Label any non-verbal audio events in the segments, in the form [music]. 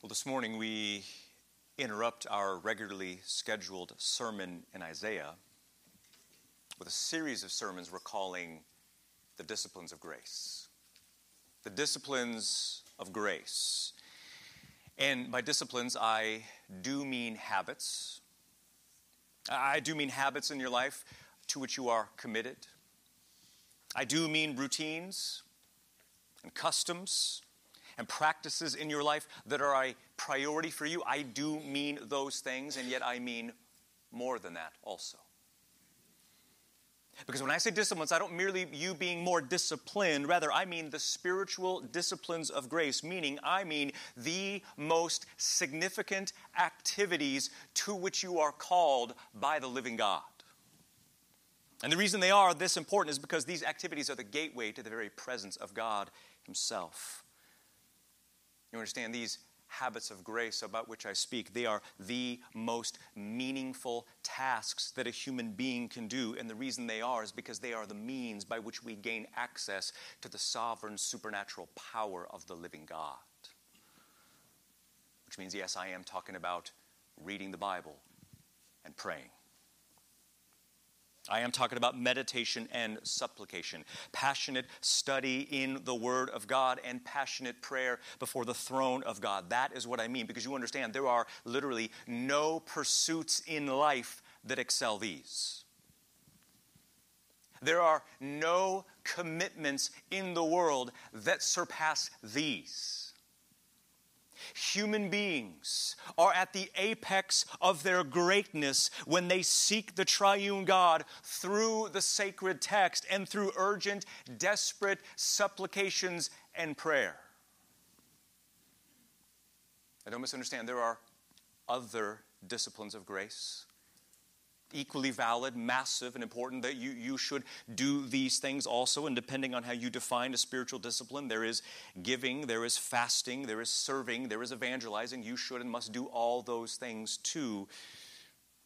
Well, this morning we interrupt our regularly scheduled sermon in Isaiah with a series of sermons we're calling the disciplines of grace. The disciplines of grace. And by disciplines, I do mean habits. I do mean habits in your life to which you are committed. I do mean routines and customs and practices in your life that are a priority for you. I do mean those things, and yet I mean more than that also. Because when I say disciplines, I don't merely you being more disciplined, rather, I mean the spiritual disciplines of grace, meaning I mean the most significant activities to which you are called by the living God. And the reason they are this important is because these activities are the gateway to the very presence of God Himself. You understand these habits of grace about which I speak, they are the most meaningful tasks that a human being can do. And the reason they are is because they are the means by which we gain access to the sovereign supernatural power of the living God. Which means, yes, I am talking about reading the Bible and praying. I am talking about meditation and supplication, passionate study in the Word of God, and passionate prayer before the throne of God. That is what I mean, because you understand there are literally no pursuits in life that excel these. There are no commitments in the world that surpass these. Human beings are at the apex of their greatness when they seek the triune God through the sacred text and through urgent, desperate supplications and prayer. I don't misunderstand, there are other disciplines of grace equally valid, massive, and important that you, you should do these things also. And depending on how you define a spiritual discipline, there is giving, there is fasting, there is serving, there is evangelizing. You should and must do all those things too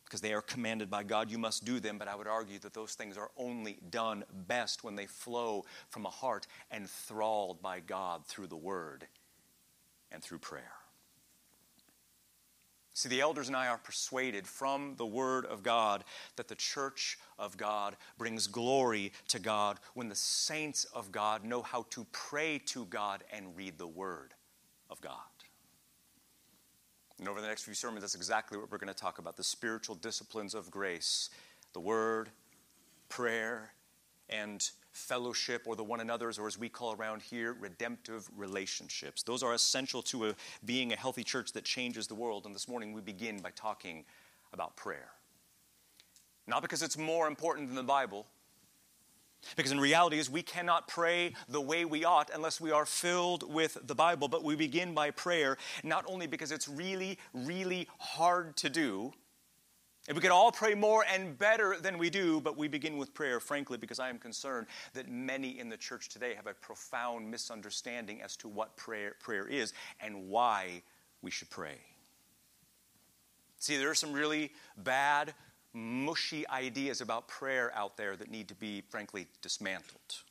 because they are commanded by God. You must do them, but I would argue that those things are only done best when they flow from a heart enthralled by God through the Word and through prayer. See, the elders and I are persuaded from the Word of God that the church of God brings glory to God when the saints of God know how to pray to God and read the Word of God. And over the next few sermons, that's exactly what we're going to talk about the spiritual disciplines of grace the Word, prayer, and fellowship or the one another's, or as we call around here, redemptive relationships. Those are essential to a, being a healthy church that changes the world. And this morning we begin by talking about prayer. Not because it's more important than the Bible, because in reality is we cannot pray the way we ought unless we are filled with the Bible, but we begin by prayer not only because it's really really hard to do, and we could all pray more and better than we do, but we begin with prayer, frankly, because I am concerned that many in the church today have a profound misunderstanding as to what prayer, prayer is and why we should pray. See, there are some really bad, mushy ideas about prayer out there that need to be, frankly, dismantled.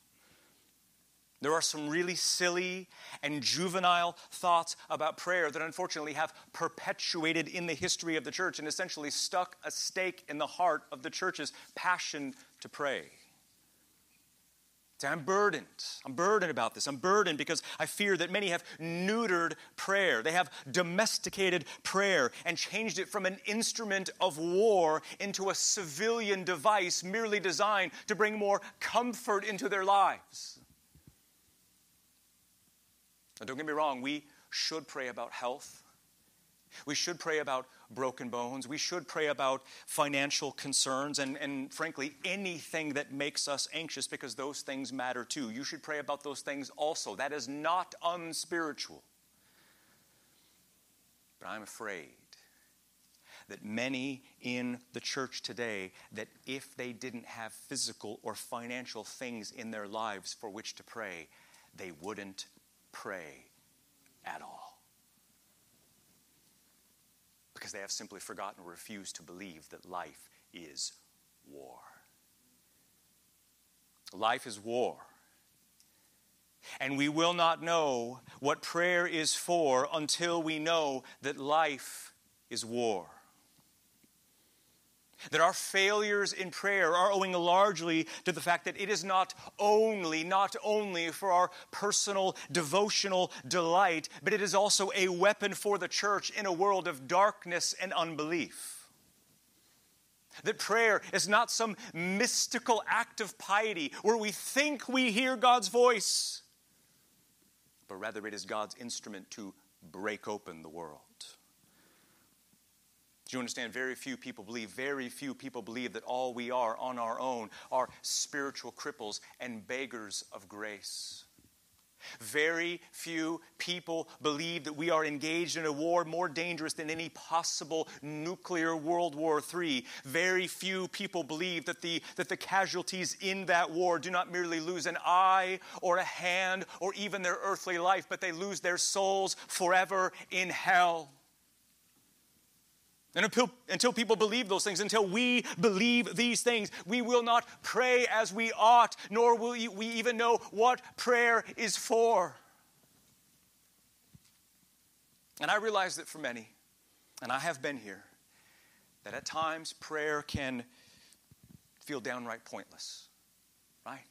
There are some really silly and juvenile thoughts about prayer that unfortunately have perpetuated in the history of the church and essentially stuck a stake in the heart of the church's passion to pray. I'm burdened. I'm burdened about this. I'm burdened because I fear that many have neutered prayer. They have domesticated prayer and changed it from an instrument of war into a civilian device merely designed to bring more comfort into their lives. Now, don't get me wrong, we should pray about health. We should pray about broken bones. We should pray about financial concerns and, and, frankly, anything that makes us anxious because those things matter too. You should pray about those things also. That is not unspiritual. But I'm afraid that many in the church today that if they didn't have physical or financial things in their lives for which to pray, they wouldn't pray at all. Because they have simply forgotten or refused to believe that life is war. Life is war. And we will not know what prayer is for until we know that life is war. That our failures in prayer are owing largely to the fact that it is not only, not only for our personal devotional delight, but it is also a weapon for the church in a world of darkness and unbelief. That prayer is not some mystical act of piety where we think we hear God's voice, but rather it is God's instrument to break open the world. Do you understand? Very few people believe, very few people believe that all we are on our own are spiritual cripples and beggars of grace. Very few people believe that we are engaged in a war more dangerous than any possible nuclear World War III. Very few people believe that the, that the casualties in that war do not merely lose an eye or a hand or even their earthly life, but they lose their souls forever in hell. And until, until people believe those things, until we believe these things, we will not pray as we ought, nor will we even know what prayer is for. And I realize that for many, and I have been here, that at times prayer can feel downright pointless, right?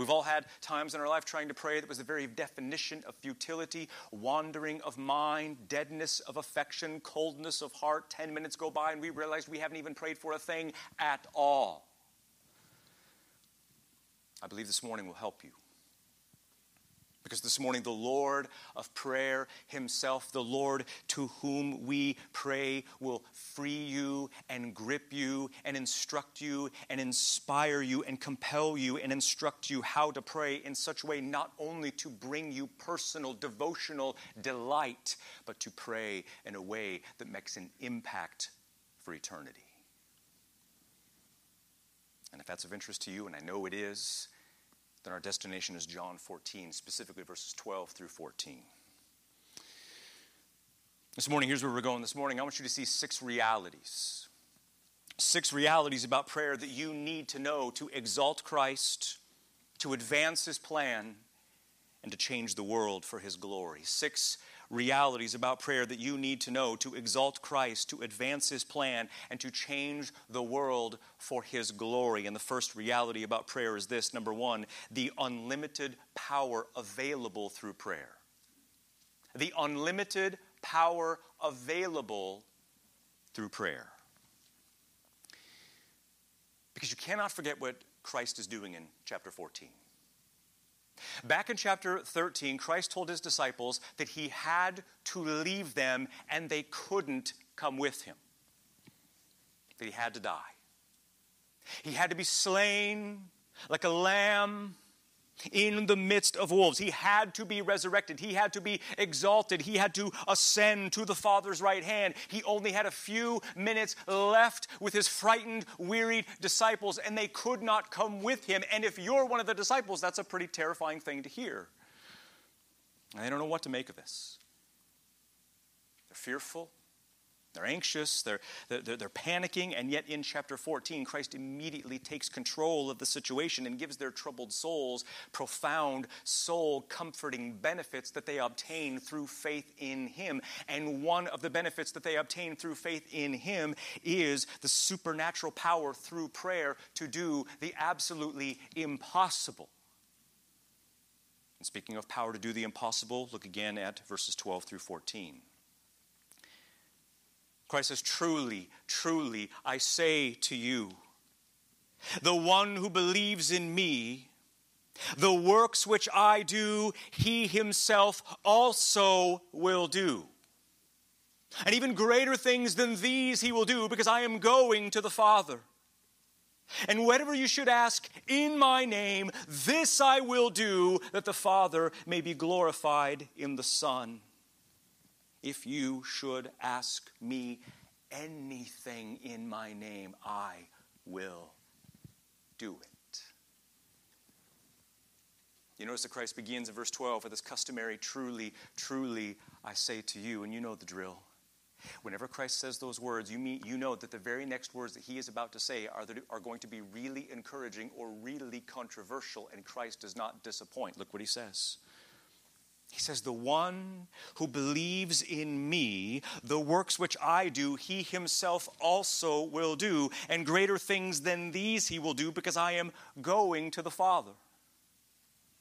We've all had times in our life trying to pray that was the very definition of futility, wandering of mind, deadness of affection, coldness of heart. Ten minutes go by and we realize we haven't even prayed for a thing at all. I believe this morning will help you. Because this morning, the Lord of prayer himself, the Lord to whom we pray, will free you and grip you and instruct you and inspire you and compel you and instruct you how to pray in such a way not only to bring you personal devotional delight, but to pray in a way that makes an impact for eternity. And if that's of interest to you, and I know it is, then our destination is John 14, specifically verses 12 through 14. This morning, here's where we're going. This morning, I want you to see six realities. Six realities about prayer that you need to know to exalt Christ, to advance his plan, and to change the world for his glory. Six realities about prayer that you need to know to exalt Christ, to advance His plan, and to change the world for His glory. And the first reality about prayer is this number one, the unlimited power available through prayer. The unlimited power available through prayer. Because you cannot forget what Christ is doing in chapter 14. Back in chapter 13, Christ told his disciples that he had to leave them and they couldn't come with him, that he had to die. He had to be slain like a lamb in the midst of wolves. He had to be resurrected. He had to be exalted. He had to ascend to the Father's right hand. He only had a few minutes left with his frightened, wearied disciples, and they could not come with him. And if you're one of the disciples, that's a pretty terrifying thing to hear. And they don't know what to make of this. They're fearful. They're anxious, they're, they're, they're, panicking, and yet in chapter 14, Christ immediately takes control of the situation and gives their troubled souls profound, soul comforting benefits that they obtain through faith in Him. And one of the benefits that they obtain through faith in Him is the supernatural power through prayer to do the absolutely impossible. And speaking of power to do the impossible, look again at verses 12 through 14. Christ says, Truly, truly, I say to you, the one who believes in me, the works which I do, he himself also will do. And even greater things than these he will do, because I am going to the Father. And whatever you should ask in my name, this I will do, that the Father may be glorified in the Son if you should ask me anything in my name, I will do it. You notice that Christ begins in verse 12 with this customary, truly, truly, I say to you, and you know the drill. Whenever Christ says those words, you, mean, you know that the very next words that he is about to say are, are going to be really encouraging or really controversial, and Christ does not disappoint. Look what he says. He says, The one who believes in me, the works which I do, he himself also will do, and greater things than these he will do, because I am going to the Father.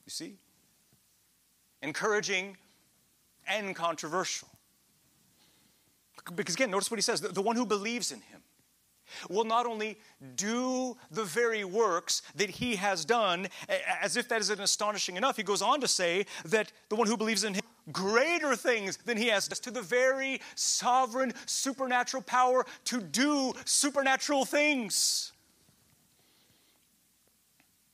You see? Encouraging and controversial. Because again, notice what he says the, the one who believes in him will not only do the very works that he has done, as if that isn't astonishing enough, he goes on to say that the one who believes in him greater things than he has to the very sovereign supernatural power to do supernatural things.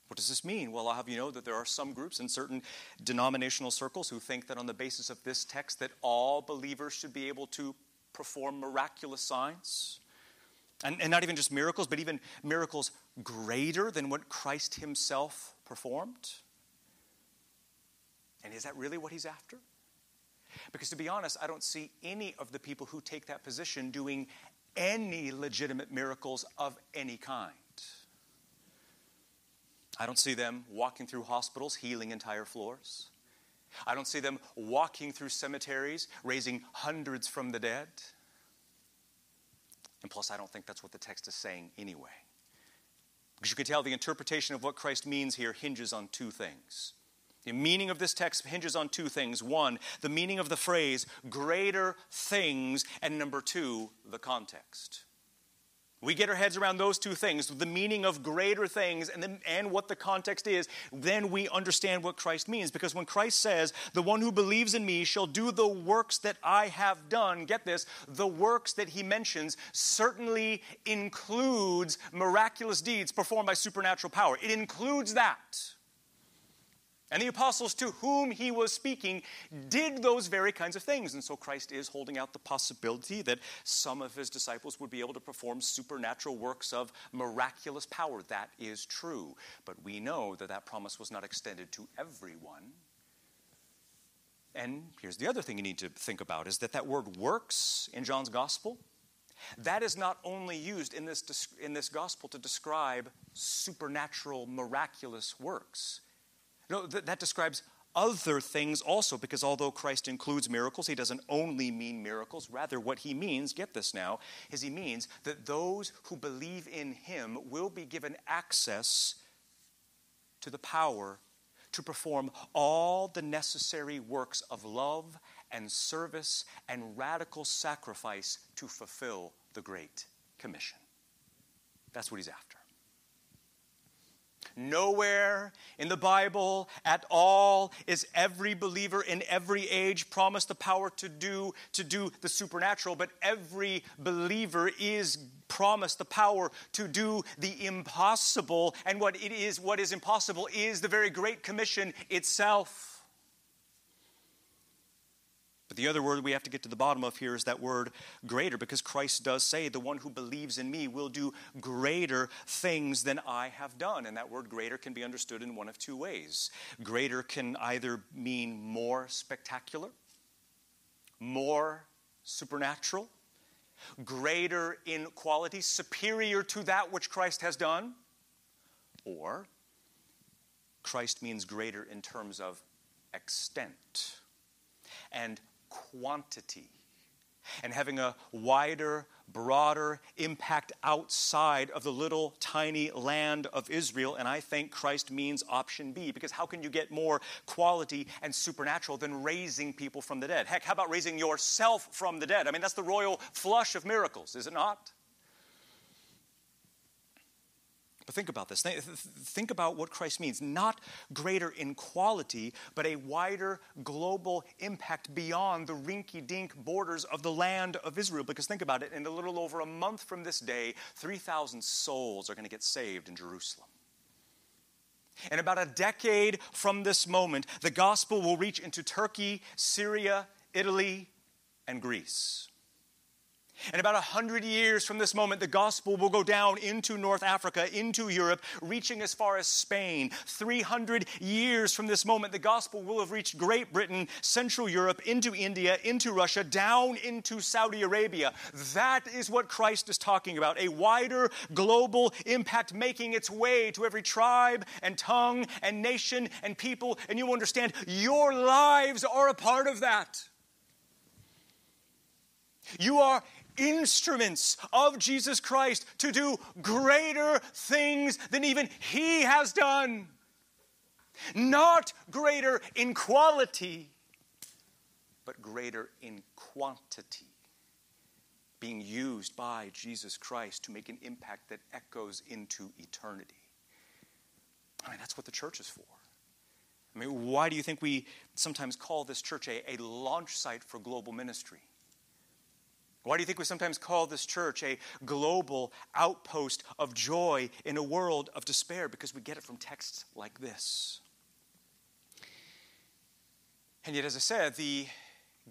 What does this mean? Well, I'll have you know that there are some groups in certain denominational circles who think that on the basis of this text that all believers should be able to perform miraculous signs. And, and not even just miracles, but even miracles greater than what Christ himself performed. And is that really what he's after? Because to be honest, I don't see any of the people who take that position doing any legitimate miracles of any kind. I don't see them walking through hospitals, healing entire floors. I don't see them walking through cemeteries, raising hundreds from the dead. And plus, I don't think that's what the text is saying anyway. Because you can tell the interpretation of what Christ means here hinges on two things. The meaning of this text hinges on two things. One, the meaning of the phrase, greater things, and number two, the context. We get our heads around those two things, the meaning of greater things and, the, and what the context is, then we understand what Christ means. Because when Christ says, The one who believes in me shall do the works that I have done, get this, the works that he mentions certainly includes miraculous deeds performed by supernatural power. It includes that. And the apostles to whom he was speaking did those very kinds of things. And so Christ is holding out the possibility that some of his disciples would be able to perform supernatural works of miraculous power. That is true. But we know that that promise was not extended to everyone. And here's the other thing you need to think about is that that word works in John's gospel. That is not only used in this, in this gospel to describe supernatural, miraculous works. No, that, that describes other things also, because although Christ includes miracles, he doesn't only mean miracles. Rather, what he means, get this now, is he means that those who believe in him will be given access to the power to perform all the necessary works of love and service and radical sacrifice to fulfill the Great Commission. That's what he's after. Nowhere in the Bible at all is every believer in every age promised the power to do to do the supernatural, but every believer is promised the power to do the impossible, and what it is what is impossible is the very great commission itself. But the other word we have to get to the bottom of here is that word greater, because Christ does say, The one who believes in me will do greater things than I have done. And that word greater can be understood in one of two ways. Greater can either mean more spectacular, more supernatural, greater in quality, superior to that which Christ has done, or Christ means greater in terms of extent and quantity and having a wider, broader impact outside of the little tiny land of Israel. And I think Christ means option B because how can you get more quality and supernatural than raising people from the dead? Heck, how about raising yourself from the dead? I mean, that's the royal flush of miracles, is it not? But think about this. Think about what Christ means. Not greater in quality, but a wider global impact beyond the rinky dink borders of the land of Israel. Because think about it, in a little over a month from this day, 3,000 souls are going to get saved in Jerusalem. In about a decade from this moment, the gospel will reach into Turkey, Syria, Italy, and Greece. And about a hundred years from this moment, the gospel will go down into North Africa, into Europe, reaching as far as Spain. 300 years from this moment, the gospel will have reached Great Britain, Central Europe, into India, into Russia, down into Saudi Arabia. That is what Christ is talking about a wider global impact making its way to every tribe and tongue and nation and people. And you understand, your lives are a part of that. You are instruments of Jesus Christ to do greater things than even He has done. Not greater in quality, but greater in quantity. Being used by Jesus Christ to make an impact that echoes into eternity. I mean, that's what the church is for. I mean, why do you think we sometimes call this church a, a launch site for global ministry? Why do you think we sometimes call this church a global outpost of joy in a world of despair? Because we get it from texts like this. And yet, as I said, the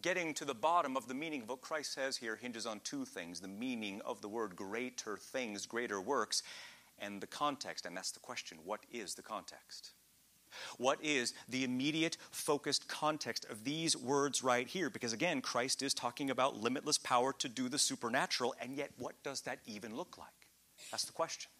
getting to the bottom of the meaning of what Christ says here hinges on two things the meaning of the word greater things, greater works, and the context. And that's the question what is the context? What is the immediate focused context of these words right here? Because again, Christ is talking about limitless power to do the supernatural, and yet what does that even look like? That's the question.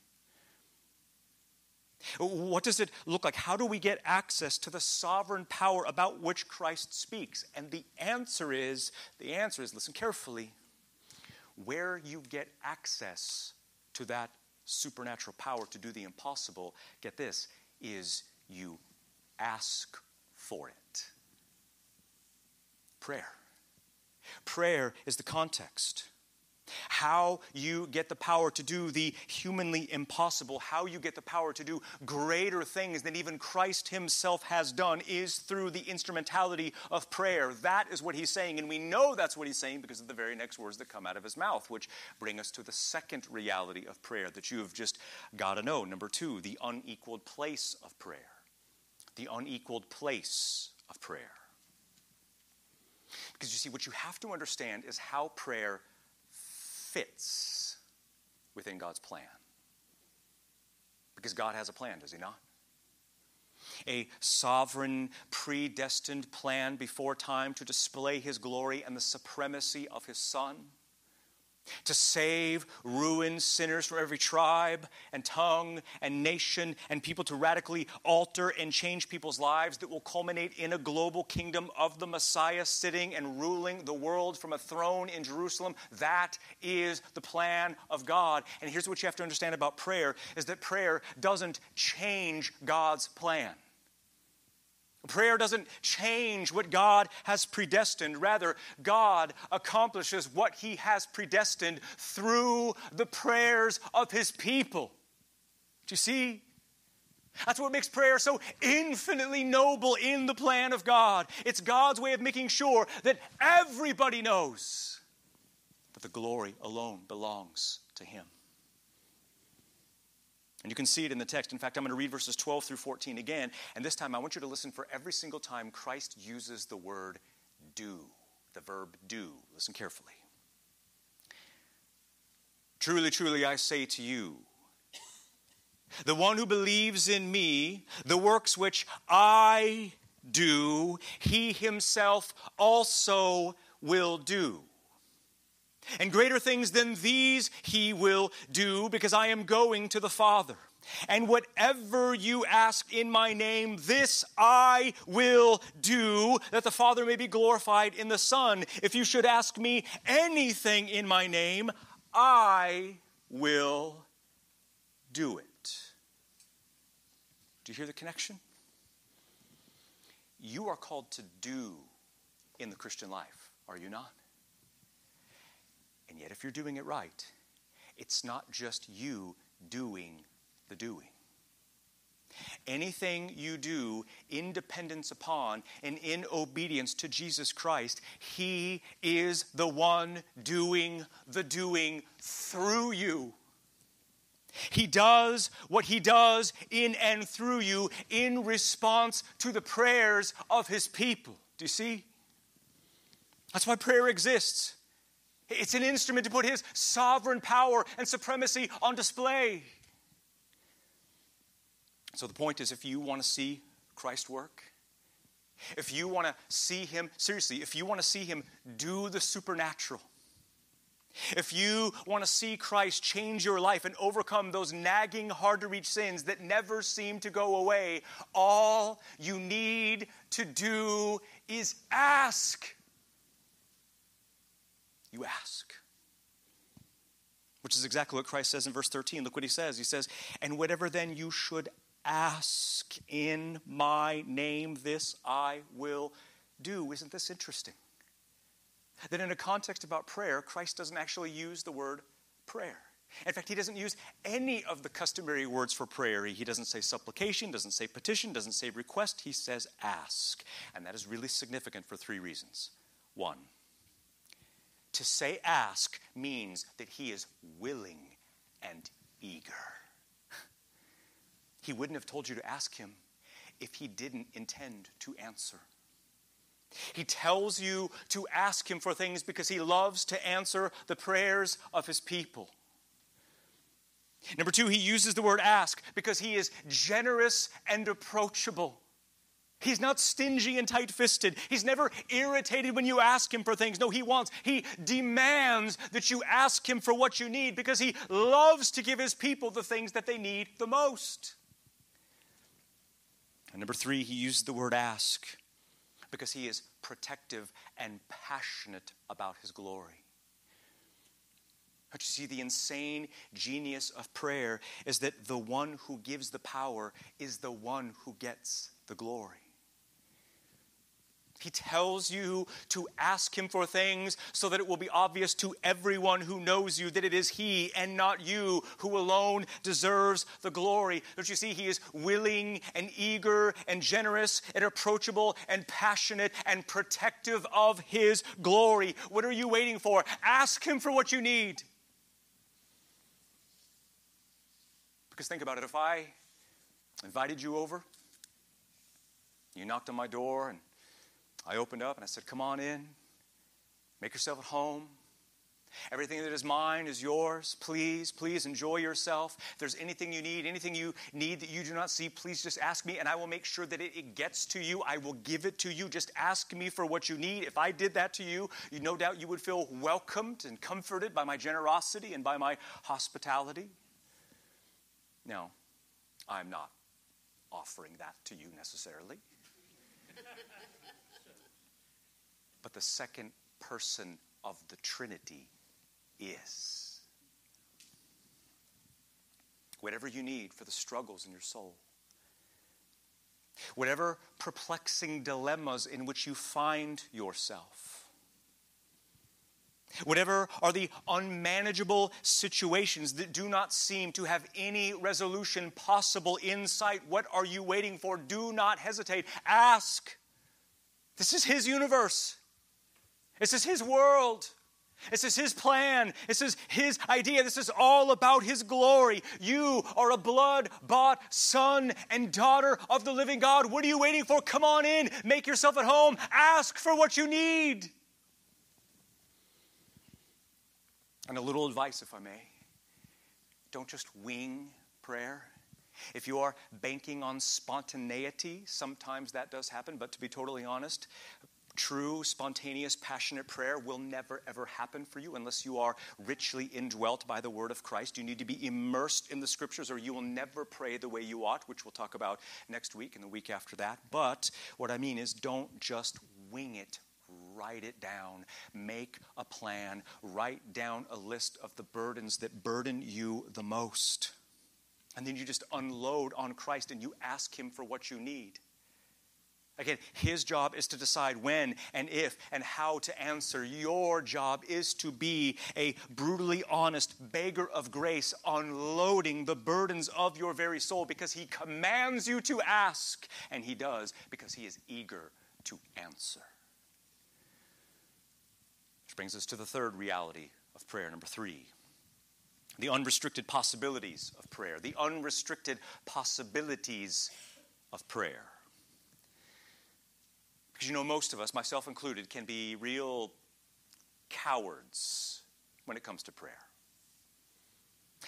What does it look like? How do we get access to the sovereign power about which Christ speaks? And the answer is the answer is listen carefully. Where you get access to that supernatural power to do the impossible, get this, is you ask for it. Prayer. Prayer is the context. How you get the power to do the humanly impossible, how you get the power to do greater things than even Christ Himself has done, is through the instrumentality of prayer. That is what He's saying, and we know that's what He's saying because of the very next words that come out of His mouth, which bring us to the second reality of prayer that you have just got to know. Number two, the unequaled place of prayer the unequaled place of prayer. Because you see, what you have to understand is how prayer fits within God's plan. Because God has a plan, does He not? A sovereign, predestined plan before time to display His glory and the supremacy of His Son to save ruined sinners from every tribe and tongue and nation and people to radically alter and change people's lives that will culminate in a global kingdom of the Messiah sitting and ruling the world from a throne in Jerusalem. That is the plan of God. And here's what you have to understand about prayer is that prayer doesn't change God's plan. Prayer doesn't change what God has predestined. Rather, God accomplishes what He has predestined through the prayers of His people. Do you see? That's what makes prayer so infinitely noble in the plan of God. It's God's way of making sure that everybody knows that the glory alone belongs to Him. And you can see it in the text. In fact, I'm going to read verses 12 through 14 again. And this time, I want you to listen for every single time Christ uses the word do, the verb do. Listen carefully. Truly, truly, I say to you, the one who believes in me, the works which I do, he himself also will do. And greater things than these he will do, because I am going to the Father. And whatever you ask in my name, this I will do, that the Father may be glorified in the Son. If you should ask me anything in my name, I will do it. Do you hear the connection? You are called to do in the Christian life, are you not? And yet, if you're doing it right, it's not just you doing the doing. Anything you do in dependence upon and in obedience to Jesus Christ, He is the one doing the doing through you. He does what He does in and through you in response to the prayers of His people. Do you see? That's why prayer exists. It's an instrument to put his sovereign power and supremacy on display. So the point is if you want to see Christ work, if you want to see him, seriously, if you want to see him do the supernatural, if you want to see Christ change your life and overcome those nagging, hard to reach sins that never seem to go away, all you need to do is ask. You ask. Which is exactly what Christ says in verse 13. Look what he says. He says, And whatever then you should ask in my name, this I will do. Isn't this interesting? That in a context about prayer, Christ doesn't actually use the word prayer. In fact, he doesn't use any of the customary words for prayer. He doesn't say supplication, doesn't say petition, doesn't say request. He says ask. And that is really significant for three reasons. One, to say ask means that he is willing and eager. He wouldn't have told you to ask him if he didn't intend to answer. He tells you to ask him for things because he loves to answer the prayers of his people. Number two, he uses the word ask because he is generous and approachable. He's not stingy and tight fisted. He's never irritated when you ask him for things. No, he wants, he demands that you ask him for what you need because he loves to give his people the things that they need the most. And number three, he uses the word ask because he is protective and passionate about his glory. But you see, the insane genius of prayer is that the one who gives the power is the one who gets the glory. He tells you to ask Him for things so that it will be obvious to everyone who knows you that it is He and not you who alone deserves the glory. Don't you see? He is willing and eager and generous and approachable and passionate and protective of His glory. What are you waiting for? Ask Him for what you need. Because think about it if I invited you over, you knocked on my door and I opened up and I said, Come on in, make yourself at home. Everything that is mine is yours. Please, please enjoy yourself. If there's anything you need, anything you need that you do not see, please just ask me and I will make sure that it, it, gets to you. I will give it to you. Just ask me for what you need. If I did that to you, you no doubt you would feel welcomed and comforted by my generosity and by my hospitality. No, I'm not offering that to you necessarily. But the second person of the Trinity is. Whatever you need for the struggles in your soul, whatever perplexing dilemmas in which you find yourself, whatever are the unmanageable situations that do not seem to have any resolution possible in sight, what are you waiting for? Do not hesitate. Ask. This is His universe. This is His world. This is His plan. This is His idea. This is all about His glory. You are a blood bought son and daughter of the living God. What are you waiting for? Come on in. Make yourself at home. Ask for what you need. And a little advice, if I may don't just wing prayer. If you are banking on spontaneity, sometimes that does happen, but to be totally honest, True, spontaneous, passionate prayer will never, ever happen for you unless you are richly indwelt by the word of Christ. You need to be immersed in the scriptures, or you will never pray the way you ought, which we'll talk about next week and the week after that. But what I mean is, don't just wing it. Write it down. Make a plan. Write down a list of the burdens that burden you the most. And then you just unload on Christ and you ask Him for what you need. Again, his job is to decide when and if and how to answer. Your job is to be a brutally honest beggar of grace, unloading the burdens of your very soul because he commands you to ask, and he does because he is eager to answer. Which brings us to the third reality of prayer, number three the unrestricted possibilities of prayer. The unrestricted possibilities of prayer. Because you know, most of us, myself included, can be real cowards when it comes to prayer.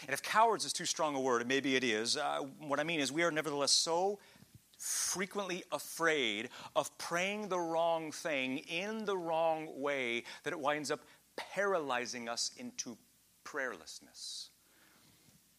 And if cowards is too strong a word, and maybe it is, uh, what I mean is we are nevertheless so frequently afraid of praying the wrong thing in the wrong way that it winds up paralyzing us into prayerlessness.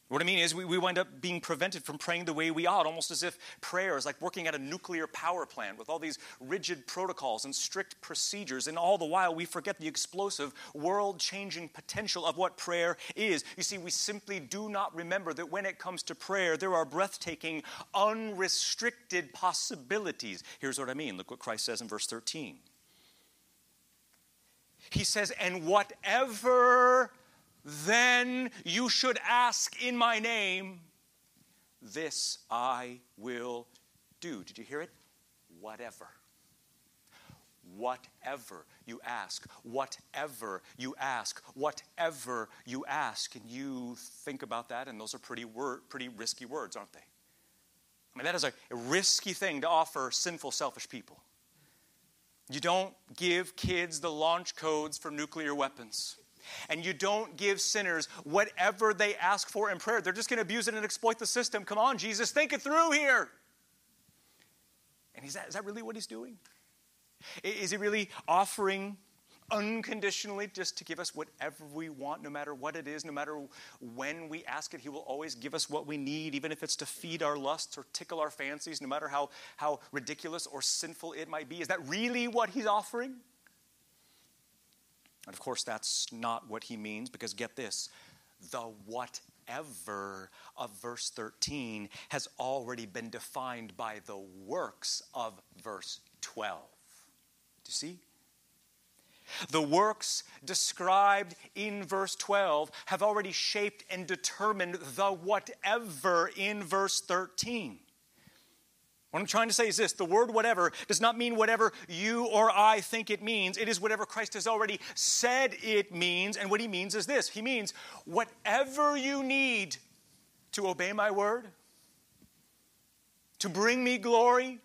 What I mean is, we, we wind up being prevented from praying the way we ought, almost as if prayer is like working at a nuclear power plant with all these rigid protocols and strict procedures. And all the while, we forget the explosive, world changing potential of what prayer is. You see, we simply do not remember that when it comes to prayer, there are breathtaking, unrestricted possibilities. Here's what I mean look what Christ says in verse 13. He says, And whatever then you should ask in my name, this I will do. Did you hear it? Whatever. Whatever you ask, whatever you ask, whatever you ask. And you think about that, and those are pretty, word, pretty risky words, aren't they? I mean, that is a risky thing to offer sinful, selfish people. You don't give kids the launch codes for nuclear weapons and you don't give sinners whatever they ask for in prayer, they're just going to abuse it and exploit the system. Come on, Jesus, think it through here. And is that, is that really what he's doing? Is he really offering unconditionally just to give us whatever we want, no matter what it is, no matter when we ask it? He will always give us what we need, even if it's to feed our lusts or tickle our fancies, no matter how, how ridiculous or sinful it might be. Is that really what he's offering? And of course, that's not what he means, because get this the whatever of verse 13 has already been defined by the works of verse 12. Do you see? The works described in verse 12 have already shaped and determined the whatever in verse 13. What I'm trying to say is this the word whatever does not mean whatever you or I think it means. It is whatever Christ has already said it means. And what he means is this He means whatever you need to obey my word, to bring me glory,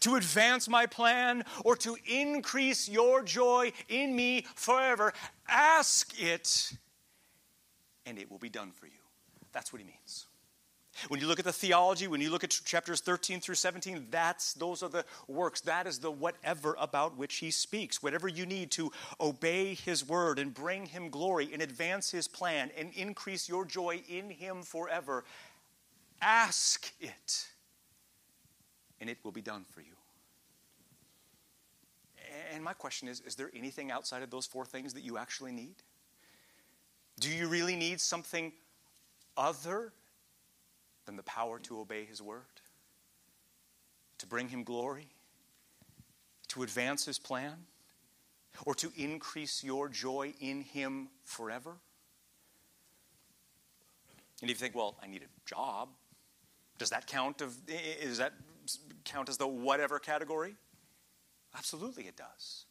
to advance my plan, or to increase your joy in me forever, ask it, and it will be done for you. That's what he means. When you look at the theology, when you look at chapters 13 through 17, that's those are the works. That is the whatever about which he speaks. Whatever you need to obey his word and bring him glory and advance his plan and increase your joy in him forever, ask it and it will be done for you. And my question is is there anything outside of those four things that you actually need? Do you really need something other than the power to obey His word, to bring Him glory, to advance His plan, or to increase your joy in Him forever? And if you think, well, I need a job, does that count of is that count as the whatever category? Absolutely it does.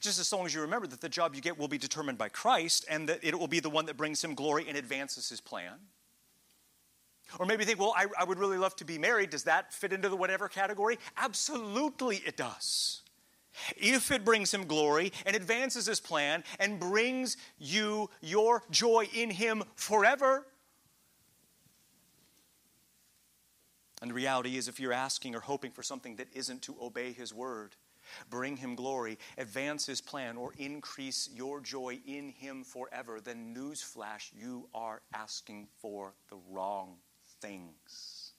Just as long as you remember that the job you get will be determined by Christ and that it will be the one that brings him glory and advances his plan. Or maybe think, well, I, I would really love to be married. Does that fit into the whatever category? Absolutely, it does. If it brings him glory and advances his plan and brings you your joy in him forever. And the reality is, if you're asking or hoping for something that isn't to obey his word, bring him glory, advance his plan, or increase your joy in him forever, then newsflash, you are asking for the wrong things.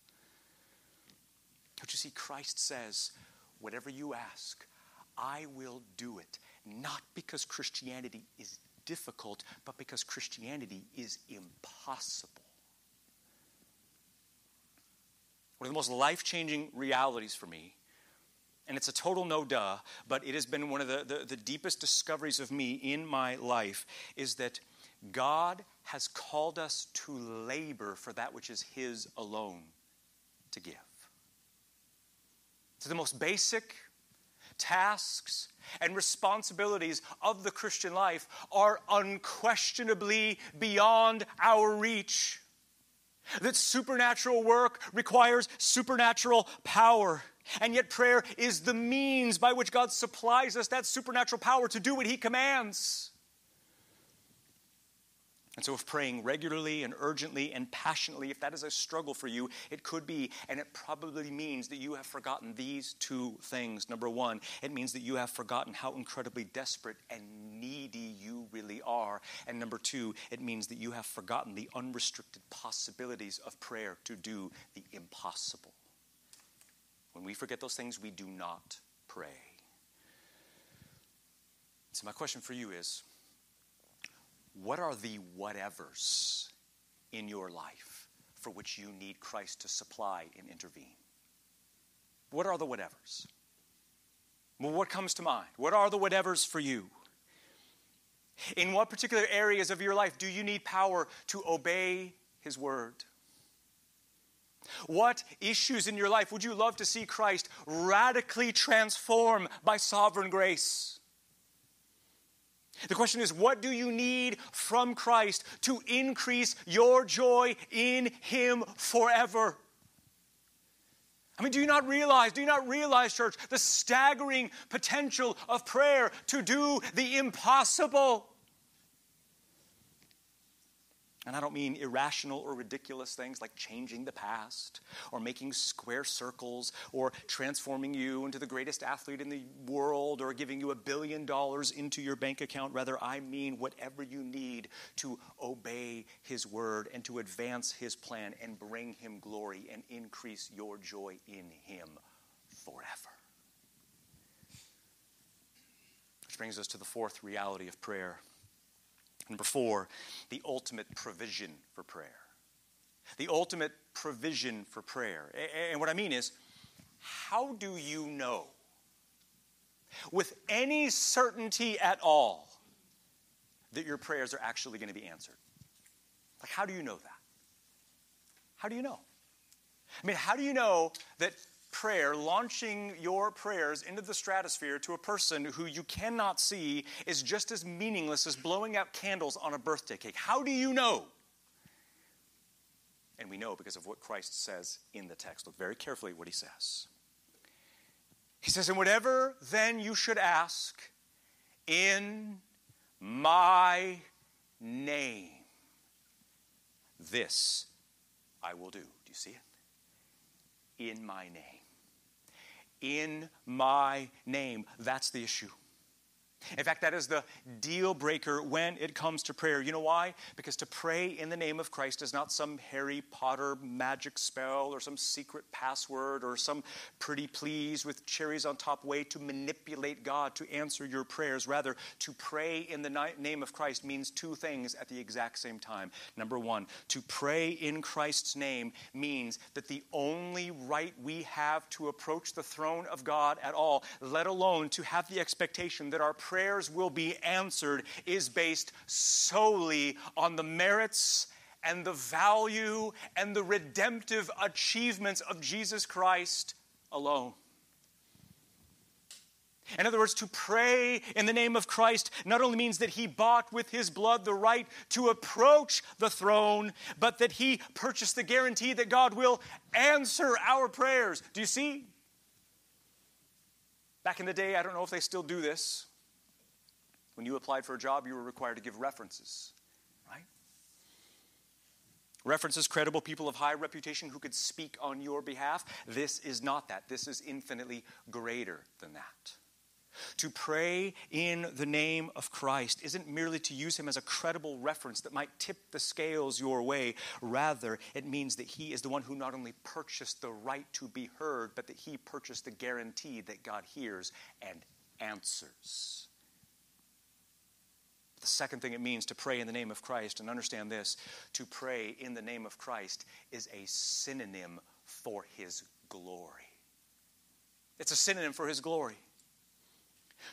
Don't you see? Christ says, Whatever you ask, I will do it. Not because Christianity is difficult, but because Christianity is impossible. One of the most life changing realities for me, and it's a total no duh, but it has been one of the, the, the deepest discoveries of me in my life, is that God has called us to labor for that which is His alone to give. To the most basic tasks and responsibilities of the Christian life are unquestionably beyond our reach. That supernatural work requires supernatural power. And yet, prayer is the means by which God supplies us that supernatural power to do what He commands. And so, if praying regularly and urgently and passionately, if that is a struggle for you, it could be, and it probably means that you have forgotten these two things. Number one, it means that you have forgotten how incredibly desperate and needy you really are. And number two, it means that you have forgotten the unrestricted possibilities of prayer to do the impossible. When we forget those things, we do not pray. So, my question for you is what are the whatevers in your life for which you need Christ to supply and intervene? What are the whatevers? Well, what comes to mind? What are the whatevers for you? In what particular areas of your life do you need power to obey His word? What issues in your life would you love to see Christ radically transform by sovereign grace? The question is, what do you need from Christ to increase your joy in Him forever? I mean, do you not realize, do you not realize, church, the staggering potential of prayer to do the impossible? And I don't mean irrational or ridiculous things like changing the past or making square circles or transforming you into the greatest athlete in the world or giving you a billion dollars into your bank account. Rather, I mean whatever you need to obey His word and to advance His plan and bring Him glory and increase your joy in Him forever. Which brings us to the fourth reality of prayer Number four, the ultimate provision for prayer. The ultimate provision for prayer. And what I mean is, how do you know with any certainty at all that your prayers are actually going to be answered? Like, how do you know that? How do you know? I mean, how do you know that prayer, launching your prayers into the stratosphere to a person who you cannot see, is just as meaningless as blowing out candles on a birthday cake. How do you know? And we know because of what Christ says in the text. Look very carefully at what he says. He says, And whatever then you should ask in my name, this I will do. Do you see it? In my name in my name. That's the issue. In fact, that is the deal breaker when it comes to prayer. You know why? Because to pray in the name of Christ is not some Harry Potter magic spell or some secret password or some pretty please with cherries on top way to manipulate God to answer your prayers. Rather, to pray in the name of Christ means two things at the exact same time. Number one, to pray in Christ's name means that the only right we have to approach the throne of God at all, let alone to have the expectation that our prayers will be answered is based solely on the merits and the value and the redemptive achievements of Jesus Christ alone. In other words, to pray in the name of Christ not only means that he bought with his blood the right to approach the throne, but that he purchased the guarantee that God will answer our prayers. Do you see? Back in the day, I don't know if they still do this, when you applied for a job, you were required to give references, right? References, credible people of high reputation who could speak on your behalf. This is not that. This is infinitely greater than that. To pray in the name of Christ isn't merely to use him as a credible reference that might tip the scales your way. Rather, it means that he is the one who not only purchased the right to be heard, but that he purchased the guarantee that God hears and answers. The second thing it means to pray in the name of Christ, and understand this to pray in the name of Christ is a synonym for his glory. It's a synonym for his glory.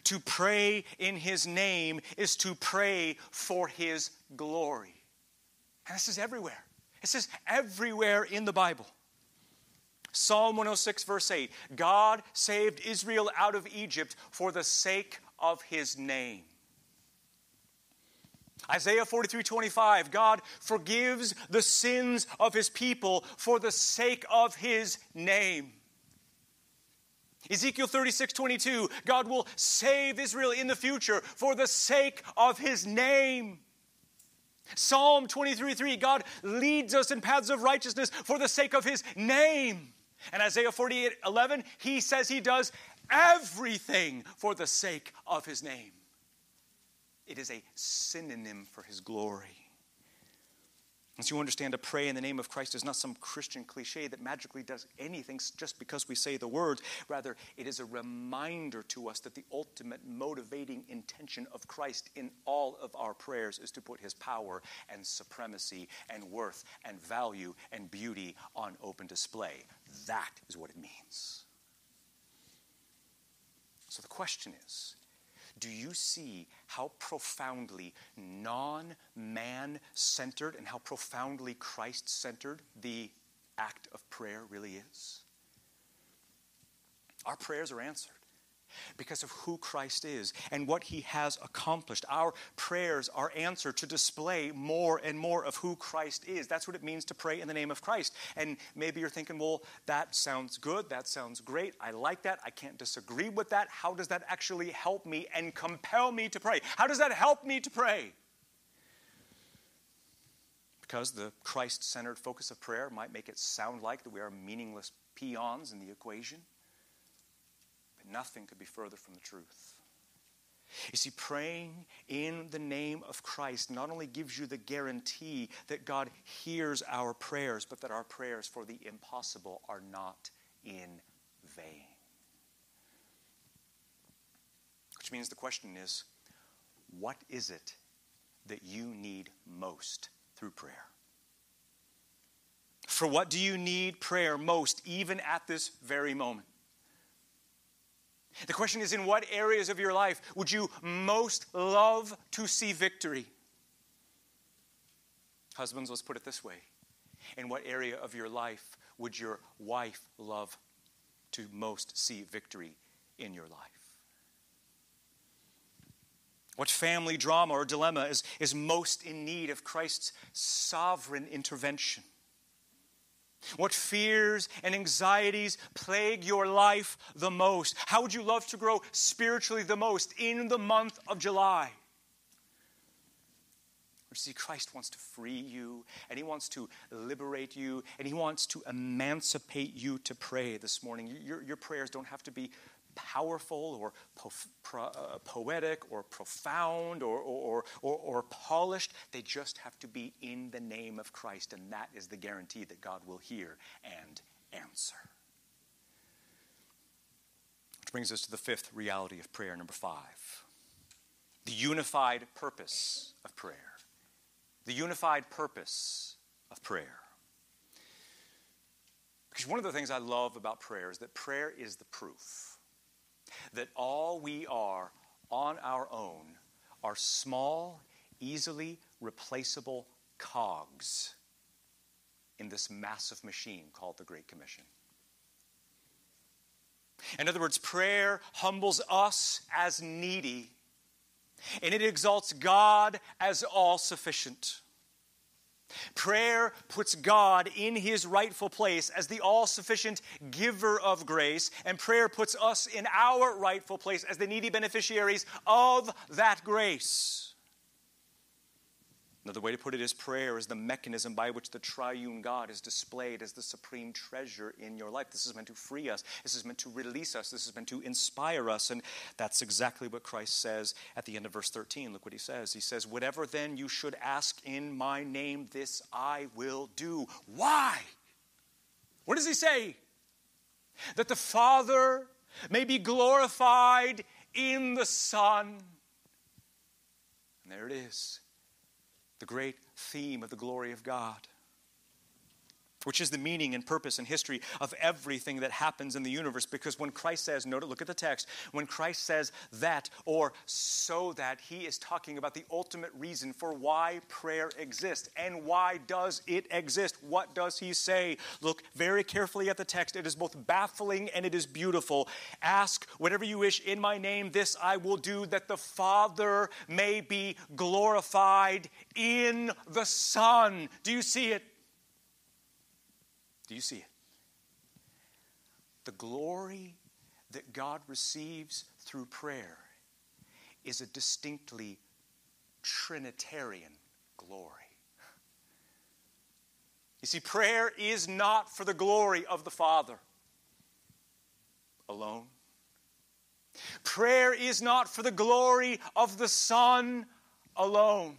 To pray in his name is to pray for his glory. And this is everywhere. This is everywhere in the Bible. Psalm 106, verse 8 God saved Israel out of Egypt for the sake of his name. Isaiah 43 25, God forgives the sins of his people for the sake of his name. Ezekiel 36 22, God will save Israel in the future for the sake of his name. Psalm 23 3, God leads us in paths of righteousness for the sake of his name. And Isaiah 48 11, he says he does everything for the sake of his name. It is a synonym for his glory. As you understand, to pray in the name of Christ is not some Christian cliche that magically does anything just because we say the words. Rather, it is a reminder to us that the ultimate motivating intention of Christ in all of our prayers is to put his power and supremacy and worth and value and beauty on open display. That is what it means. So the question is do you see how profoundly non man centered and how profoundly Christ centered the act of prayer really is? Our prayers are answered because of who Christ is and what he has accomplished. Our prayers are answered to display more and more of who Christ is. That's what it means to pray in the name of Christ. And maybe you're thinking, well, that sounds good. That sounds great. I like that. I can't disagree with that. How does that actually help me and compel me to pray? How does that help me to pray? Because the Christ centered focus of prayer might make it sound like that we are meaningless peons in the equation. Nothing could be further from the truth. You see, praying in the name of Christ not only gives you the guarantee that God hears our prayers, but that our prayers for the impossible are not in vain. Which means the question is what is it that you need most through prayer? For what do you need prayer most, even at this very moment? The question is in what areas of your life would you most love to see victory? Husbands, let's put it this way. In what area of your life would your wife love to most see victory in your life? What family drama or dilemma is, is most in need of Christ's sovereign intervention? What fears and anxieties plague your life the most? How would you love to grow spiritually the most in the month of July? see, Christ wants to free you, and He wants to liberate you, and He wants to emancipate you to pray this morning. Your, your prayers don't have to be powerful or po- pro, uh, poetic or profound or, or, or, or polished. They just have to be in the name of Christ, and that is the guarantee that God will hear and answer. Which brings us to the fifth reality of prayer, number five the unified purpose of prayer. The unified purpose of prayer. Because one of the things I love about prayer is that prayer is the proof that all we are on our own are small, easily replaceable cogs in this massive machine called the Great Commission. In other words, prayer humbles us as needy, and it exalts God as all sufficient. Prayer puts God in his rightful place as the all sufficient giver of grace, and prayer puts us in our rightful place as the needy beneficiaries of that grace. Another way to put it is prayer is the mechanism by which the triune God is displayed as the supreme treasure in your life. This is meant to free us. This is meant to release us. This is meant to inspire us. And that's exactly what Christ says at the end of verse 13. Look what he says. He says, Whatever then you should ask in my name, this I will do. Why? What does he say? That the Father may be glorified in the Son. And there it is the great theme of the glory of God which is the meaning and purpose and history of everything that happens in the universe. Because when Christ says, note it, look at the text, when Christ says that or so that, he is talking about the ultimate reason for why prayer exists. And why does it exist? What does he say? Look very carefully at the text. It is both baffling and it is beautiful. Ask whatever you wish in my name, this I will do, that the Father may be glorified in the Son. Do you see it? You see it? The glory that God receives through prayer is a distinctly Trinitarian glory. You see, prayer is not for the glory of the Father alone. Prayer is not for the glory of the Son alone.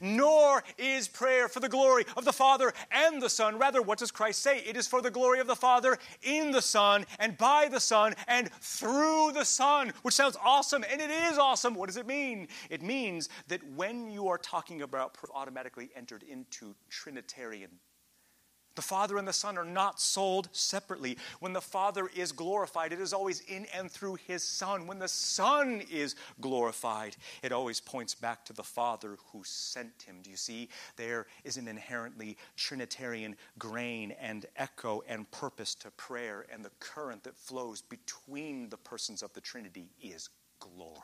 Nor is prayer for the glory of the Father and the Son. Rather, what does Christ say? It is for the glory of the Father in the Son and by the Son and through the Son, which sounds awesome, and it is awesome. What does it mean? It means that when you are talking about automatically entered into Trinitarian the Father and the Son are not sold separately. When the Father is glorified, it is always in and through His Son. When the Son is glorified, it always points back to the Father who sent Him. Do you see? There is an inherently Trinitarian grain and echo and purpose to prayer, and the current that flows between the persons of the Trinity is glory.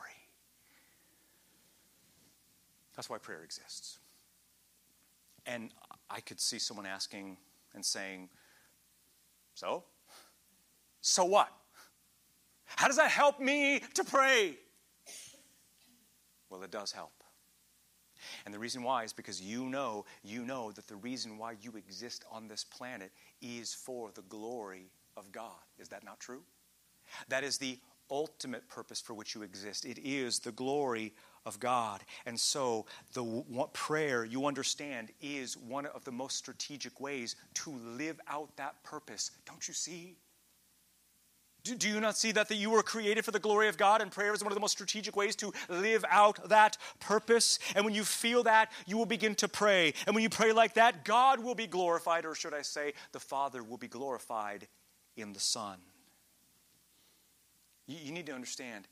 That's why prayer exists. And I could see someone asking, and saying, So? So what? How does that help me to pray? Well, it does help. And the reason why is because you know, you know that the reason why you exist on this planet is for the glory of God. Is that not true? That is the ultimate purpose for which you exist. It is the glory of God. And so, the prayer, you understand, is one of the most strategic ways to live out that purpose. Don't you see? Do, do you not see that, that you were created for the glory of God and prayer is one of the most strategic ways to live out that purpose? And when you feel that, you will begin to pray. And when you pray like that, God will be glorified, or should I say, the Father will be glorified in the Son. You need to understand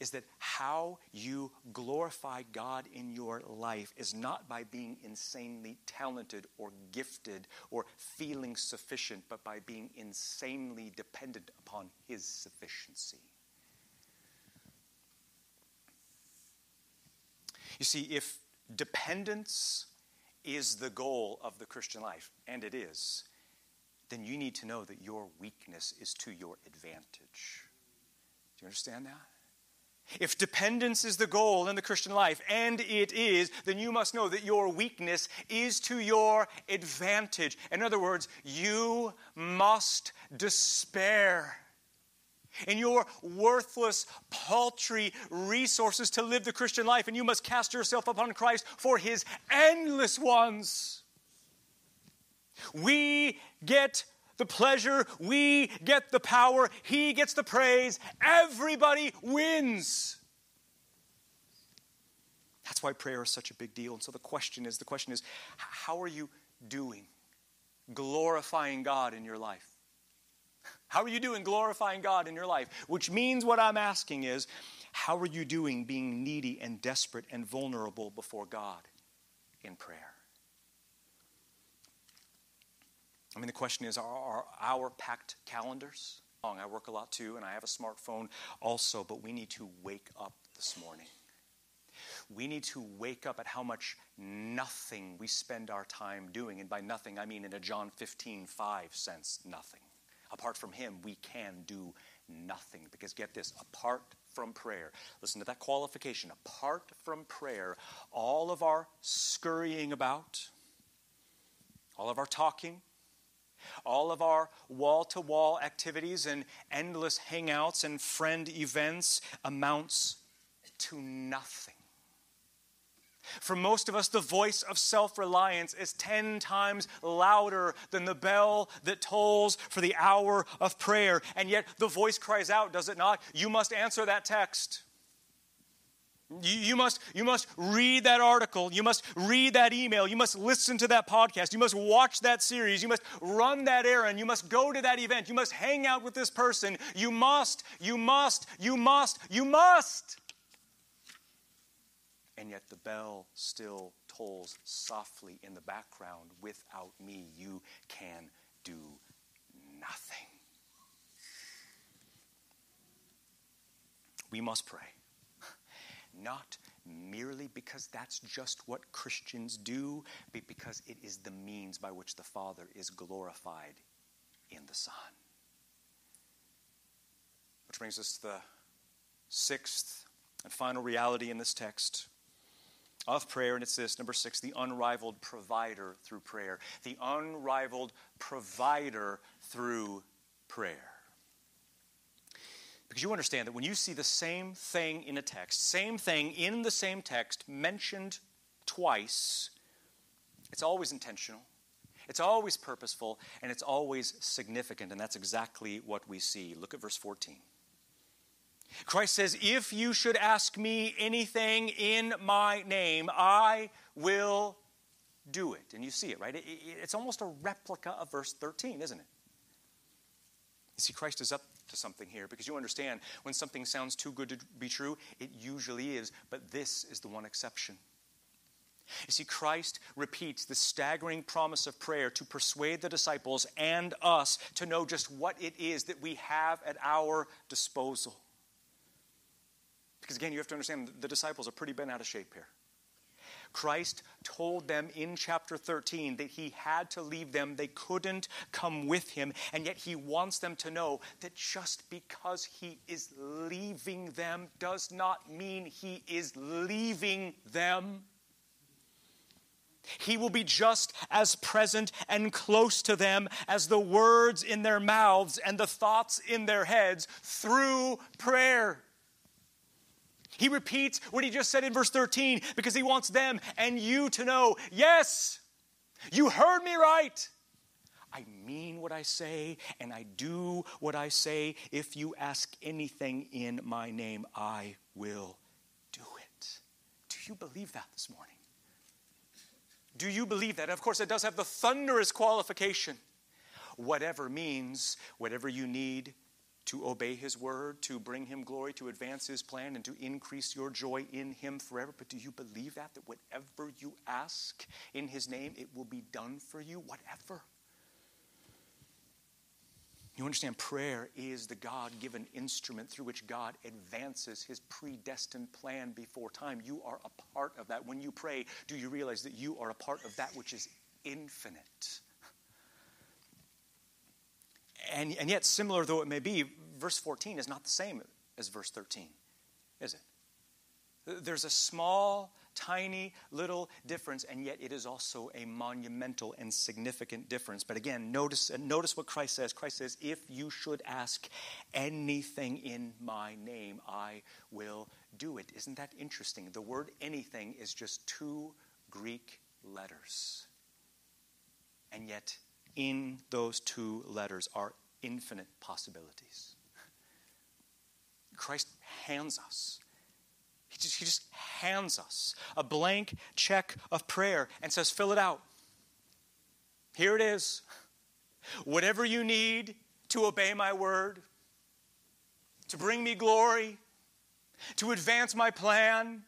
is that how you glorify God in your life is not by being insanely talented or gifted or feeling sufficient, but by being insanely dependent upon His sufficiency. You see, if dependence is the goal of the Christian life, and it is, then you need to know that your weakness is to your advantage. Do you understand that? If dependence is the goal in the Christian life, and it is, then you must know that your weakness is to your advantage. In other words, you must despair in your worthless, paltry resources to live the Christian life, and you must cast yourself upon Christ for his endless ones. We get the pleasure, we get the power, he gets the praise, everybody wins. That's why prayer is such a big deal. And so the question is the question is how are you doing glorifying God in your life? How are you doing glorifying God in your life? Which means what I'm asking is how are you doing being needy and desperate and vulnerable before God in prayer? I mean, the question is are, our packed calendars? Oh, Long? I work a lot too, and I have a smartphone also, but we need to wake up this morning. We need to wake up at how much nothing we spend our time doing. And by nothing, I mean in a John 15, 5 sense, nothing. Apart from Him, we can do nothing. Because get this, apart from prayer, listen to that qualification, apart from prayer, all of our scurrying about, all of our talking, all of our wall to wall activities and endless hangouts and friend events amounts to nothing. For most of us, the voice of self reliance is 10 times louder than the bell that tolls for the hour of prayer. And yet the voice cries out, does it not? You must answer that text. You, must, you must read that article. You must read that email. You must listen to that podcast. You must watch that series. You must run that errand. You must go to that event. You must hang out with this person. You must, you must, you must, you must. And yet the bell still tolls softly in the background. Without me, you can do nothing. We must pray not merely because that's just what Christians do, but because it is the means by which the Father is glorified in the Son. Which brings us to the sixth and final reality in this text. of prayer, and it's this number six, the unrivaled provider through prayer. The unrivaled provider through prayer. Because you understand that when you see the same thing in a text, same thing in the same text mentioned twice, it's always intentional, it's always purposeful, and it's always significant. And that's exactly what we see. Look at verse 14. Christ says, If you should ask me anything in my name, I will do it. And you see it, right? it's almost a replica of verse 13, isn't it? You see, Christ is up to something here because you understand when something sounds too good to be true, it usually is, but this is the one exception. You see, Christ repeats the staggering promise of prayer to persuade the disciples and us to know just what it is that we have at our disposal. Because again, you have to understand the disciples are pretty bent out of shape here. Christ told them in chapter 13 that he had to leave them. They couldn't come with him. And yet he wants them to know that just because he is leaving them does not mean he is leaving them. He will be just as present and close to them as the words in their mouths and the thoughts in their heads through prayer. He repeats what he just said in verse 13 because he wants them and you to know yes, you heard me right. I mean what I say and I do what I say. If you ask anything in my name, I will do it. Do you believe that this morning? Do you believe that? Of course, it does have the thunderous qualification. Whatever means, whatever you need, to obey His word, to bring Him glory, to advance His plan, and to increase your joy in Him forever. But do you believe that? That whatever you ask in His name, it will be done for you? Whatever. You understand, prayer is the God given instrument through which God advances his predestined plan before time. You are a part of that. When you pray, do you realize that you are a part of that which is infinite? And, and yet, similar though it may be, verse 14 is not the same as verse 13, is it? There's a small, tiny, little difference, and yet it is also a monumental and significant difference. But again, notice, notice what Christ says. Christ says, If you should ask anything in my name, I will do it. Isn't that interesting? The word anything is just two Greek letters. And yet, in those two letters are infinite possibilities. Christ hands us. He just, he just hands us a blank check of prayer and says, fill it out. Here it is. Whatever you need to obey my word, to bring me glory, to advance my plan,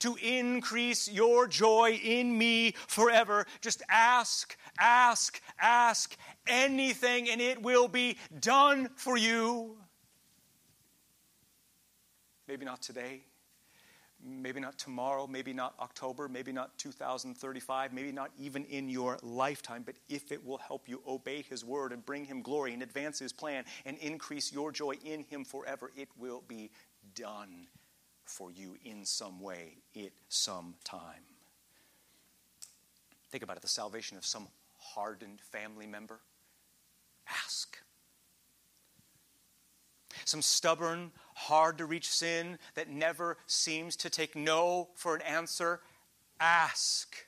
to increase your joy in me forever. Just ask, ask, ask anything, and it will be done for you. Maybe not today. Maybe not tomorrow, maybe not October, maybe not 2035, maybe not even in your lifetime, but if it will help you obey His word and bring Him glory and advance His plan and increase your joy in Him forever, it will be done for you in some way at some time. Think about it the salvation of some hardened family member. Ask. Some stubborn, hard to reach sin that never seems to take no for an answer. Ask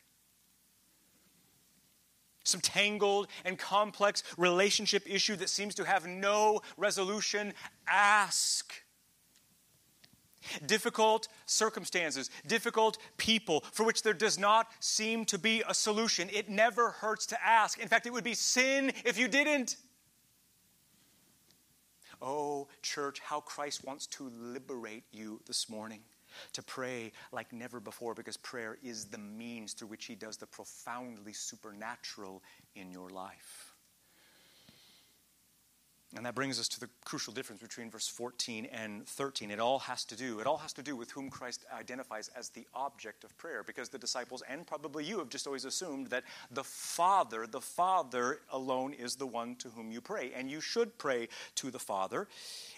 some tangled and complex relationship issue that seems to have no resolution, ask difficult circumstances, difficult people for which there does not seem to be a solution. It never hurts to ask. In fact, it would be sin if you didn't. Oh, church, how Christ wants to liberate you this morning to pray like never before because prayer is the means through which He does the profoundly supernatural in your life. And that brings us to the crucial difference between verse 14 and 13. It all has to do, it all has to do with whom Christ identifies as the object of prayer, because the disciples and probably you have just always assumed that the Father, the Father alone is the one to whom you pray. And you should pray to the Father.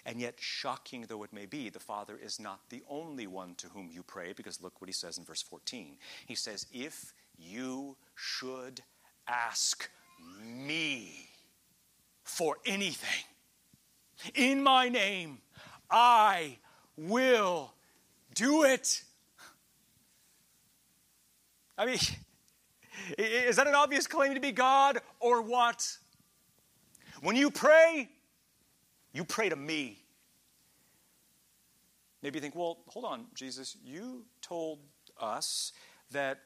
And yet, shocking though it may be, the Father is not the only one to whom you pray, because look what he says in verse 14. He says, If you should ask me for anything. In my name, I will do it. I mean, [laughs] is that an obvious claim to be God or what? When you pray, you pray to me. Maybe you think, well, hold on, Jesus, you told us that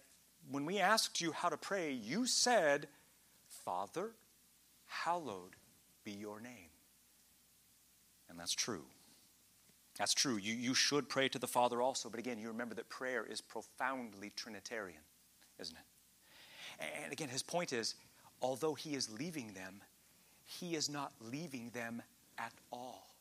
when we asked you how to pray, you said, Father, hallowed be your name. And that's true. That's true. You, you should pray to the Father also, but again, you remember that prayer is profoundly Trinitarian, isn't it? And again, his point is although he is leaving them, he is not leaving them at all.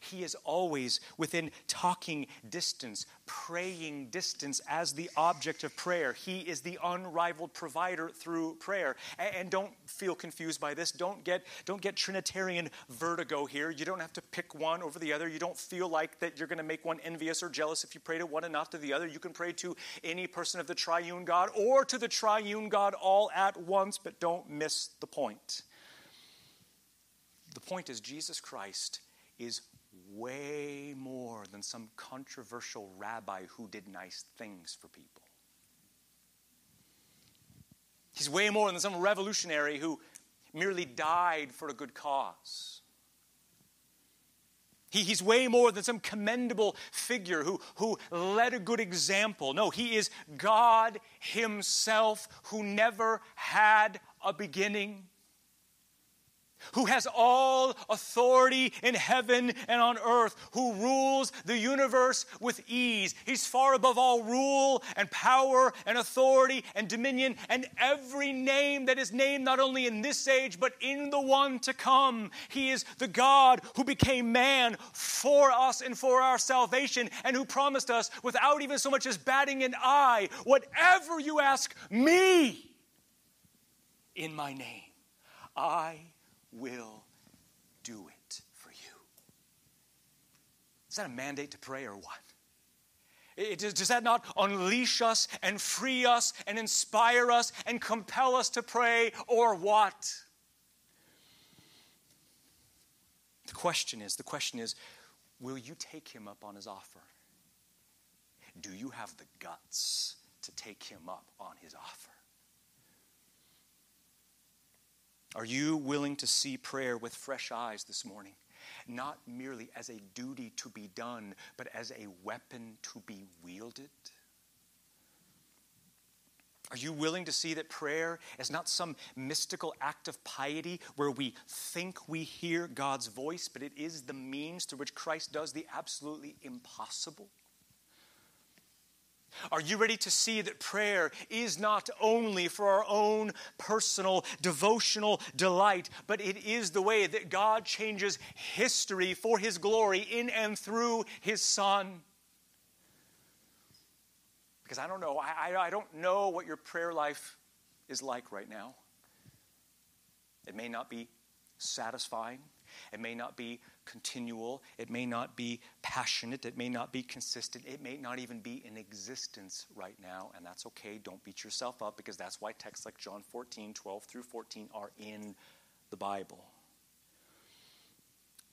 He is always within talking distance, praying distance as the object of prayer. He is the unrivaled provider through prayer. And don't feel confused by this. Don't get, don't get Trinitarian vertigo here. You don't have to pick one over the other. You don't feel like that you're going to make one envious or jealous if you pray to one and not to the other. You can pray to any person of the triune God or to the triune God all at once, but don't miss the point. The point is, Jesus Christ is way more than some controversial rabbi who did nice things for people. He's way more than some revolutionary who merely died for a good cause. He, he's way more than some commendable figure who, who led a good example. No, he is God Himself who never had a beginning who has all authority in heaven and on earth, who rules the universe with ease. He's far above all rule and power and authority and dominion and every name that is named not only in this age but in the one to come. He is the God who became man for us and for our salvation and who promised us without even so much as batting an eye, whatever you ask me in my name, I will do it for you. Is that a mandate to pray or what? It, does, does that not unleash us and free us and inspire us and compel us to pray or what? The question is the question is will you take him up on his offer? Do you have the guts to take him up on his offer? Are you willing to see prayer with fresh eyes this morning? Not merely as a duty to be done, but as a weapon to be wielded? Are you willing to see that prayer is not some mystical act of piety where we think we hear God's voice, but it is the means through which Christ does the absolutely impossible? Are you ready to see that prayer is not only for our own personal devotional delight, but it is the way that God changes history for His glory in and through His Son? Because I don't know, I, I, don't know what your prayer life is like right now. It may not be satisfying, it may not be continual. It may not be passionate. It may not be consistent. It may not even be in existence right now. And that's okay. Don't beat yourself up because that's why texts like John 14, 12 through 14 are in the Bible.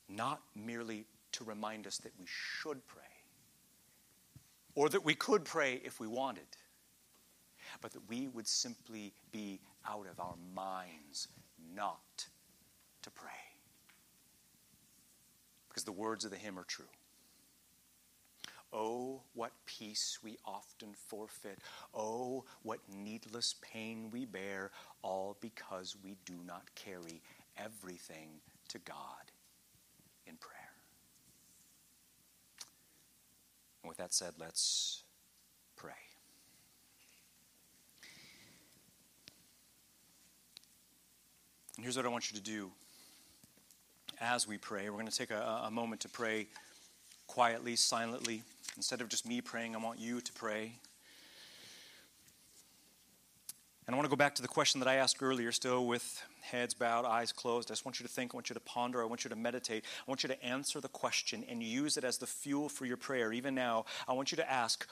Not merely to remind us that we should pray or that we could pray if we wanted, but that we would simply be out of our minds not to pray because the words of the hymn are true. Oh, what peace we often forfeit. Oh, what needless pain we bear, all because we do not carry everything to God in prayer. And with that said, let's pray. And here's what I want you to do as we pray. We're going to take a, a moment to pray quietly, silently. Instead of just me praying, I want you to pray. And I want to go back to the question that I asked earlier, still with heads bowed, eyes closed. I just want you to think, I want you to ponder, I want you to meditate. I want you to answer the question and use it as the fuel for your prayer. Even now, I want you to ask,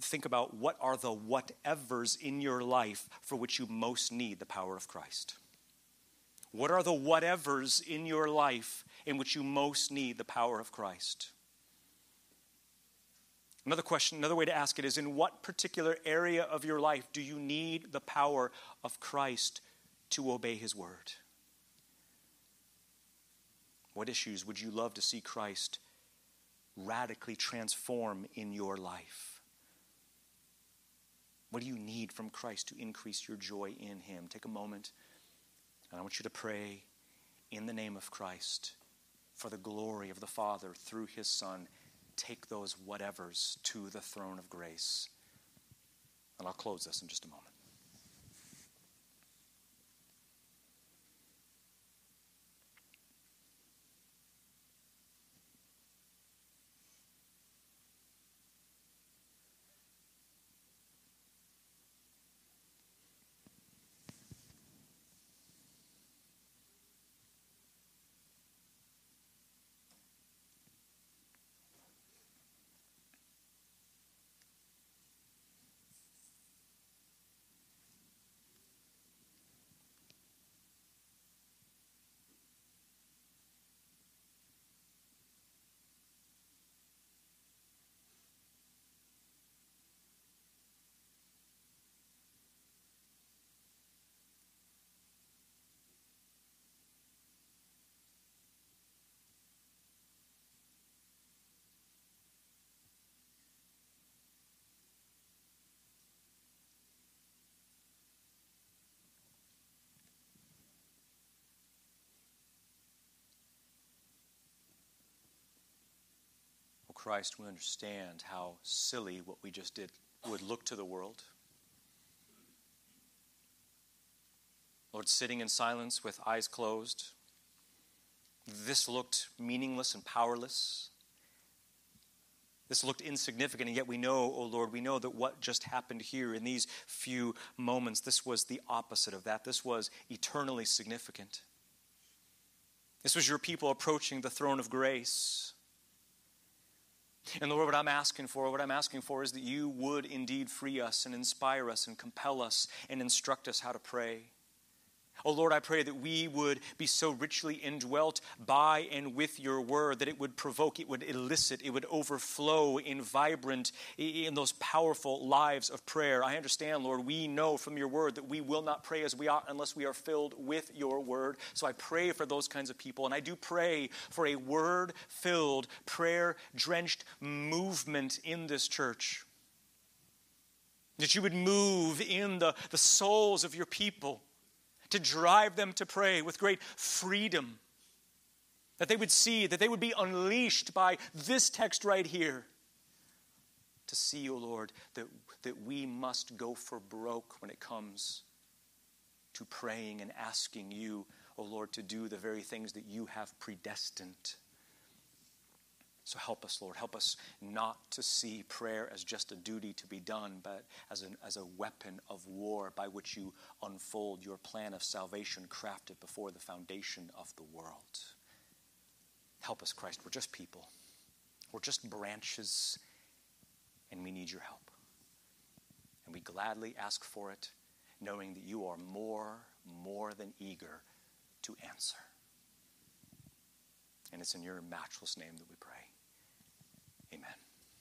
think about what are the whatevers in your life for which you most need the power of Christ. What are the whatevers in your life in which you most need the power of Christ? Another question, another way to ask it is in what particular area of your life do you need the power of Christ to obey his word? What issues would you love to see Christ radically transform in your life? What do you need from Christ to increase your joy in him? Take a moment and I want you to pray in the name of Christ for the glory of the Father through his Son take those whatevers to the throne of grace. And I'll close this in just a moment. Christ, we understand how silly what we just did would look to the world. Lord, sitting in silence with eyes closed, this looked meaningless and powerless. This looked insignificant, and yet we know, oh Lord, we know that what just happened here in these few moments, this was the opposite of that. This was eternally significant. This was your people approaching the throne of grace. And Lord, what I'm asking for, what I'm asking for is that you would indeed free us and inspire us and compel us and instruct us how to pray. Oh Lord, I pray that we would be so richly indwelt by and with your word that it would provoke, it would elicit, it would overflow in vibrant, in those powerful lives of prayer. I understand, Lord, we know from your word that we will not pray as we ought unless we are filled with your word. So I pray for those kinds of people. And I do pray for a word filled, prayer drenched movement in this church. That you would move in the, the souls of your people to drive them to pray with great freedom. That they would see, that they would be unleashed by this text right here. To see, O oh Lord, that, that we must go for broke when it comes to praying and asking you, O oh Lord, to do the very things that you have predestined. So help us, Lord. Help us not to see prayer as just a duty to be done, but as, an, as a weapon of war by which you unfold your plan of salvation crafted before the foundation of the world. Help us, Christ. We're just people, we're just branches, and we need your help. And we gladly ask for it, knowing that you are more, more than eager to answer. And it's in your matchless name that we pray.